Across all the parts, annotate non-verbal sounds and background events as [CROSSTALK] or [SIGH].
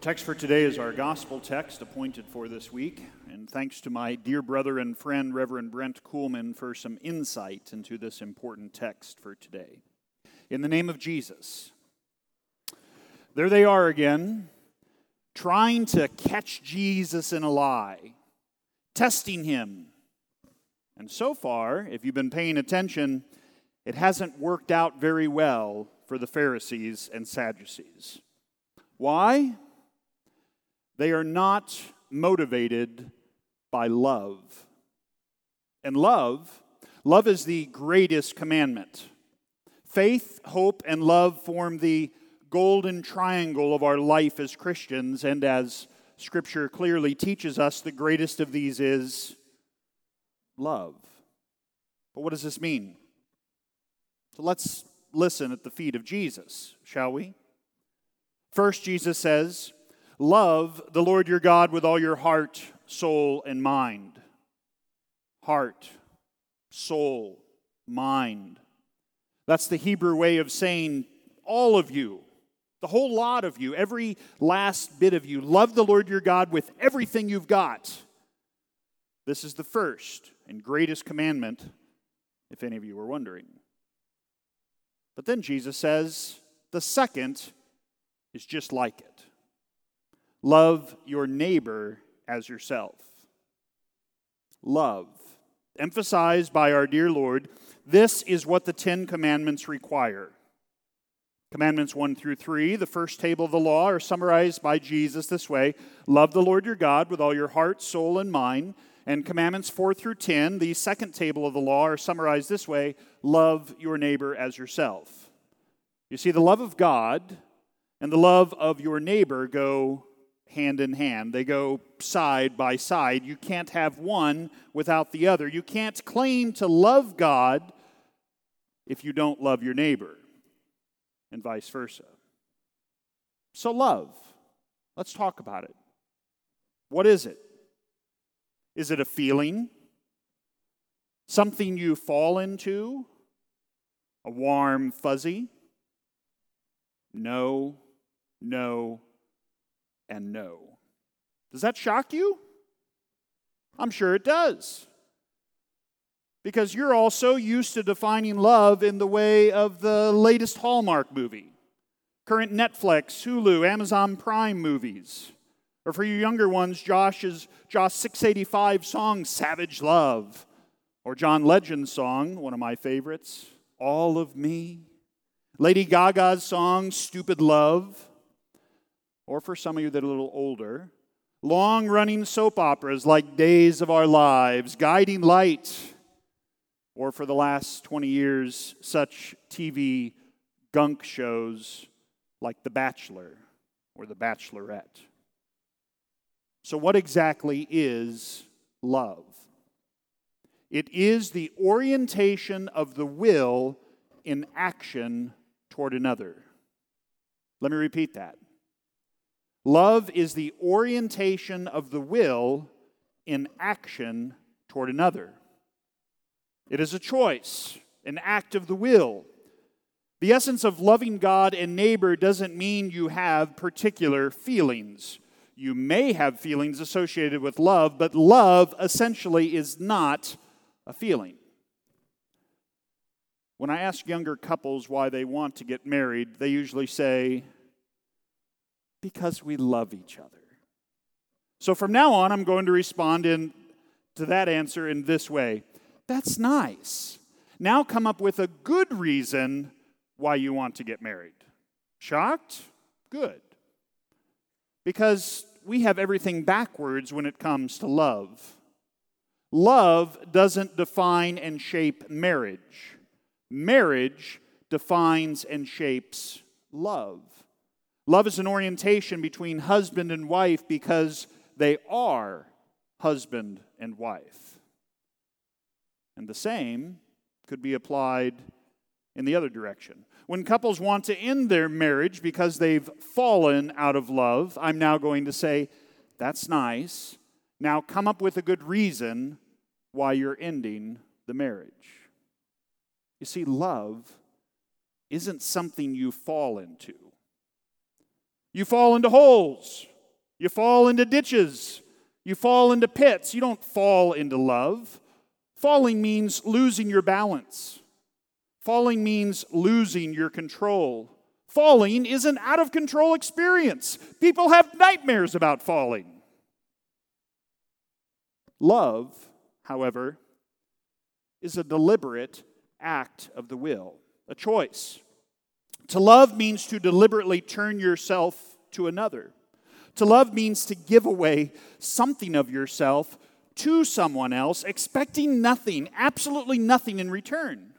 text for today is our gospel text appointed for this week. And thanks to my dear brother and friend, Reverend Brent Kuhlman, for some insight into this important text for today. In the name of Jesus. There they are again, trying to catch Jesus in a lie, testing him. And so far, if you've been paying attention, it hasn't worked out very well for the Pharisees and Sadducees. Why? They are not motivated by love. And love, love is the greatest commandment. Faith, hope, and love form the golden triangle of our life as Christians, and as Scripture clearly teaches us, the greatest of these is love. But what does this mean? So let's listen at the feet of Jesus, shall we? First, Jesus says, Love the Lord your God with all your heart, soul, and mind. Heart, soul, mind. That's the Hebrew way of saying all of you, the whole lot of you, every last bit of you. Love the Lord your God with everything you've got. This is the first and greatest commandment, if any of you were wondering. But then Jesus says, the second is just like it. Love your neighbor as yourself. Love. Emphasized by our dear Lord, this is what the Ten Commandments require. Commandments 1 through 3, the first table of the law, are summarized by Jesus this way Love the Lord your God with all your heart, soul, and mind. And commandments 4 through 10, the second table of the law, are summarized this way Love your neighbor as yourself. You see, the love of God and the love of your neighbor go hand in hand. They go side by side. You can't have one without the other. You can't claim to love God if you don't love your neighbor, and vice versa. So, love. Let's talk about it. What is it? Is it a feeling? Something you fall into? A warm fuzzy? No, no, and no. Does that shock you? I'm sure it does. Because you're all so used to defining love in the way of the latest Hallmark movie, current Netflix, Hulu, Amazon Prime movies. Or for you younger ones, Josh's Jawsh 685 song, Savage Love. Or John Legend's song, one of my favorites, All of Me. Lady Gaga's song, Stupid Love or for some of you that are a little older, long running soap operas like Days of Our Lives, Guiding Light, or for the last 20 years, such TV gunk shows like The Bachelor or The Bachelorette. So, what exactly is love? It is the orientation of the will in action toward another. Let me repeat that. Love is the orientation of the will in action toward another. It is a choice, an act of the will. The essence of loving God and neighbor doesn't mean you have particular feelings. You may have feelings associated with love, but love essentially is not a feeling. When I ask younger couples why they want to get married, they usually say, because we love each other. So from now on, I'm going to respond in, to that answer in this way That's nice. Now come up with a good reason why you want to get married. Shocked? Good. Because we have everything backwards when it comes to love. Love doesn't define and shape marriage, marriage defines and shapes love. Love is an orientation between husband and wife because they are husband and wife. And the same could be applied in the other direction. When couples want to end their marriage because they've fallen out of love, I'm now going to say, that's nice. Now come up with a good reason why you're ending the marriage. You see, love isn't something you fall into. You fall into holes You fall into ditches. You fall into pits. You don't fall into love. Falling means losing your balance. Falling means losing your control. Falling is an out of control experience. People have nightmares about falling. Love, however, is a deliberate act of the will, a choice. To love means to deliberately turn yourself to another. To love means to give away something of yourself to someone else, expecting nothing, absolutely nothing in return.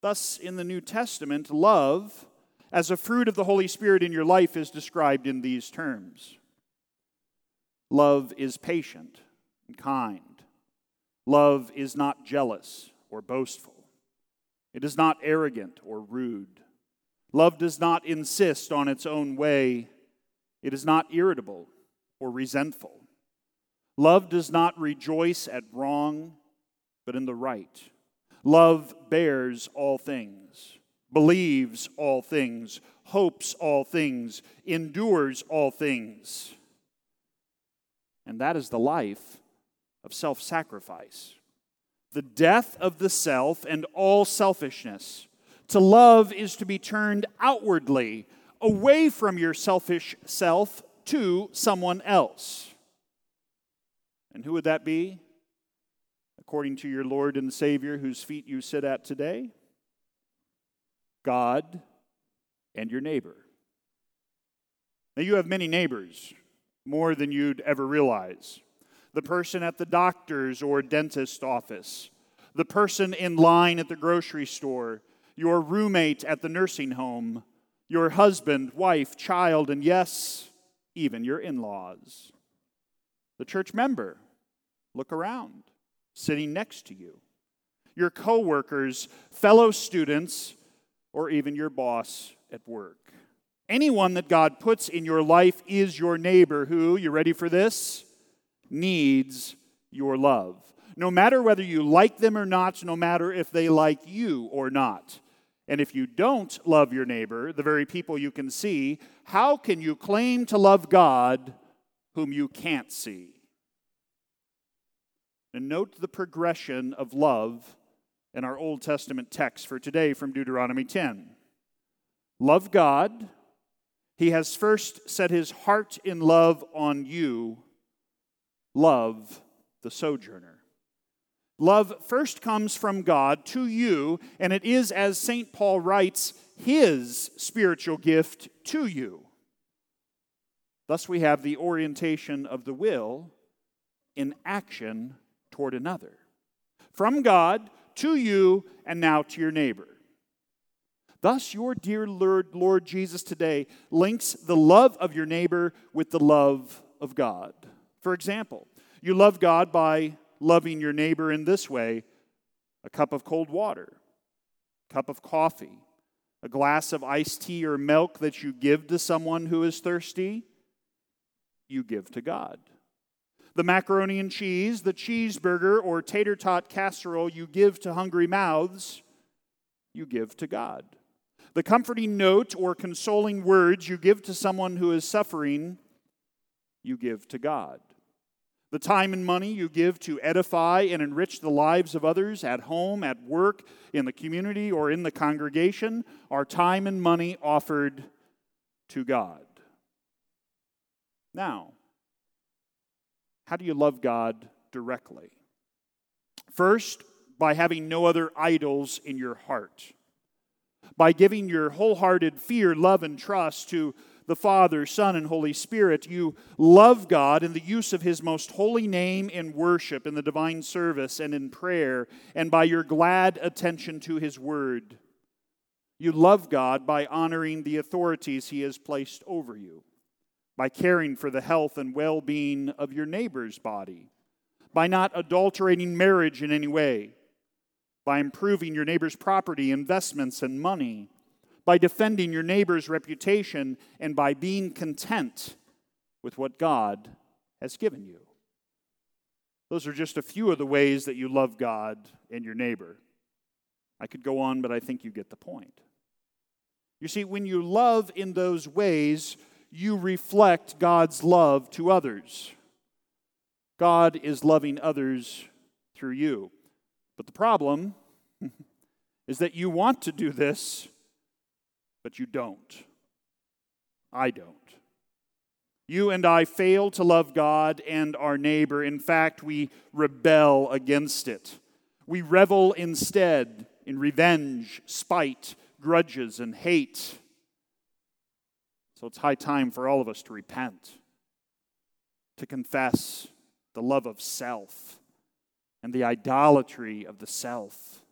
Thus, in the New Testament, love as a fruit of the Holy Spirit in your life is described in these terms Love is patient and kind. Love is not jealous or boastful. It is not arrogant or rude. Love does not insist on its own way. It is not irritable or resentful. Love does not rejoice at wrong, but in the right. Love bears all things, believes all things, hopes all things, endures all things. And that is the life of self sacrifice, the death of the self and all selfishness. To love is to be turned outwardly, away from your selfish self to someone else. And who would that be? According to your Lord and Savior, whose feet you sit at today? God and your neighbor. Now, you have many neighbors, more than you'd ever realize the person at the doctor's or dentist office, the person in line at the grocery store, your roommate at the nursing home, your husband, wife, child, and yes, even your in laws. The church member, look around, sitting next to you. Your coworkers, fellow students, or even your boss at work. Anyone that God puts in your life is your neighbor who, you ready for this? Needs your love. No matter whether you like them or not, no matter if they like you or not. And if you don't love your neighbor, the very people you can see, how can you claim to love God whom you can't see? And note the progression of love in our Old Testament text for today from Deuteronomy 10. Love God. He has first set his heart in love on you love the sojourner. Love first comes from God to you, and it is, as St. Paul writes, his spiritual gift to you. Thus, we have the orientation of the will in action toward another. From God to you, and now to your neighbor. Thus, your dear Lord, Lord Jesus today links the love of your neighbor with the love of God. For example, you love God by loving your neighbor in this way a cup of cold water, a cup of coffee, a glass of iced tea or milk that you give to someone who is thirsty, you give to God. The macaroni and cheese, the cheeseburger, or tater tot casserole you give to hungry mouths, you give to God. The comforting note or consoling words you give to someone who is suffering, you give to God. The time and money you give to edify and enrich the lives of others at home, at work, in the community, or in the congregation are time and money offered to God. Now, how do you love God directly? First, by having no other idols in your heart, by giving your wholehearted fear, love, and trust to the Father, Son, and Holy Spirit. You love God in the use of His most holy name in worship, in the divine service, and in prayer, and by your glad attention to His word. You love God by honoring the authorities He has placed over you, by caring for the health and well being of your neighbor's body, by not adulterating marriage in any way, by improving your neighbor's property, investments, and money by defending your neighbor's reputation, and by being content with what God has given you. Those are just a few of the ways that you love God and your neighbor. I could go on, but I think you get the point. You see, when you love in those ways, you reflect God's love to others. God is loving others through you. But the problem [LAUGHS] is that you want to do this, but you don't. I don't. You and I fail to love God and our neighbor. In fact, we rebel against it. We revel instead in revenge, spite, grudges, and hate. So it's high time for all of us to repent, to confess the love of self and the idolatry of the self.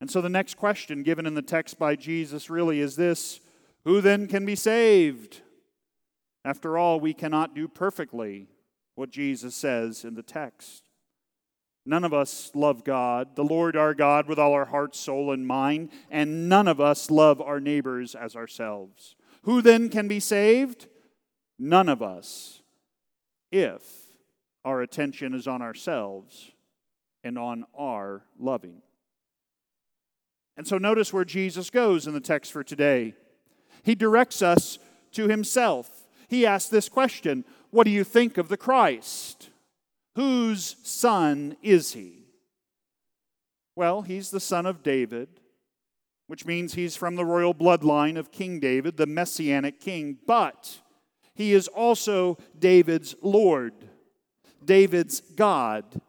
And so the next question given in the text by Jesus really is this Who then can be saved? After all, we cannot do perfectly what Jesus says in the text. None of us love God, the Lord our God, with all our heart, soul, and mind, and none of us love our neighbors as ourselves. Who then can be saved? None of us, if our attention is on ourselves and on our loving. And so notice where Jesus goes in the text for today. He directs us to himself. He asks this question What do you think of the Christ? Whose son is he? Well, he's the son of David, which means he's from the royal bloodline of King David, the messianic king, but he is also David's Lord, David's God.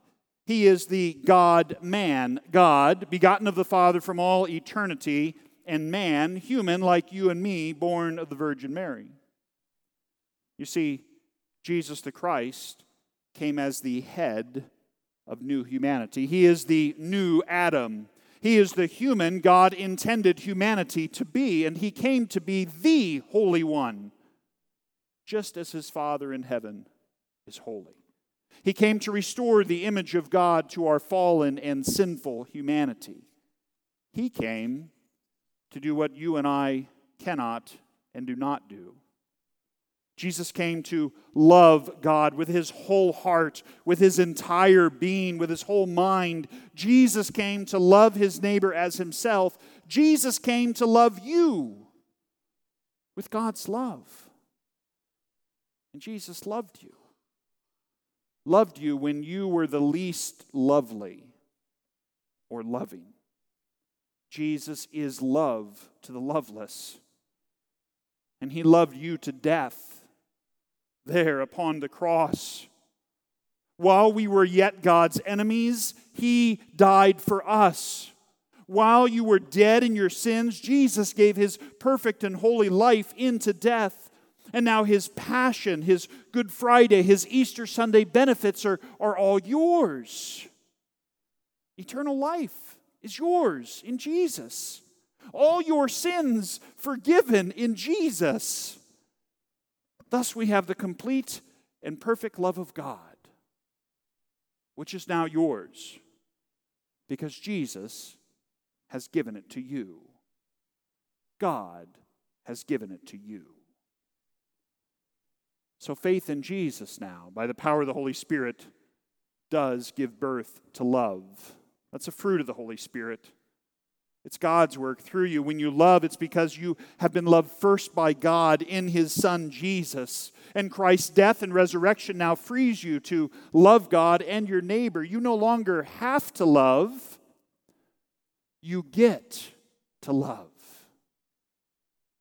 He is the God man, God, begotten of the Father from all eternity, and man, human like you and me, born of the Virgin Mary. You see, Jesus the Christ came as the head of new humanity. He is the new Adam. He is the human God intended humanity to be, and he came to be the Holy One, just as his Father in heaven is holy. He came to restore the image of God to our fallen and sinful humanity. He came to do what you and I cannot and do not do. Jesus came to love God with his whole heart, with his entire being, with his whole mind. Jesus came to love his neighbor as himself. Jesus came to love you with God's love. And Jesus loved you. Loved you when you were the least lovely or loving. Jesus is love to the loveless. And he loved you to death there upon the cross. While we were yet God's enemies, He died for us. While you were dead in your sins, Jesus gave His perfect and holy life into death. And now His passion, His Good Friday, His Easter Sunday benefits are, are all yours. Eternal life is yours in Jesus. All your sins forgiven in Jesus. Thus, we have the complete and perfect love of God, which is now yours because Jesus has given it to you. God has given it to you. So, faith in Jesus now, by the power of the Holy Spirit, does give birth to love. That's a fruit of the Holy Spirit. It's God's work through you. When you love, it's because you have been loved first by God in His Son Jesus. And Christ's death and resurrection now frees you to love God and your neighbor. You no longer have to love, you get to love.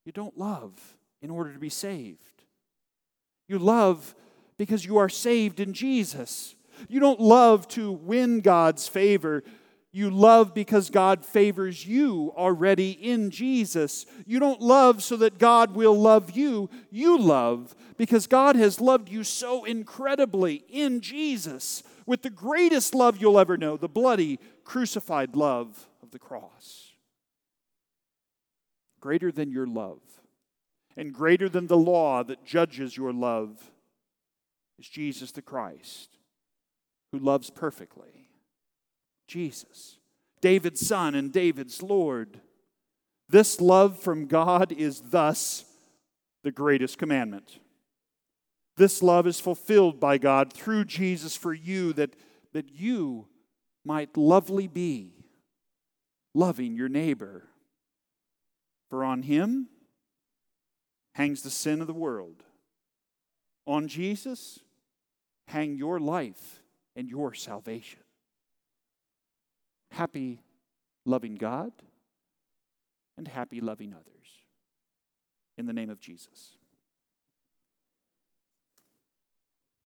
You don't love in order to be saved. You love because you are saved in Jesus. You don't love to win God's favor. You love because God favors you already in Jesus. You don't love so that God will love you. You love because God has loved you so incredibly in Jesus with the greatest love you'll ever know the bloody, crucified love of the cross. Greater than your love and greater than the law that judges your love is Jesus the Christ, who loves perfectly Jesus, David's son and David's Lord. This love from God is thus the greatest commandment. This love is fulfilled by God through Jesus for you that, that you might lovely be, loving your neighbor. For on him hangs the sin of the world. On Jesus, hang your life and your salvation. Happy loving God and happy loving others. In the name of Jesus.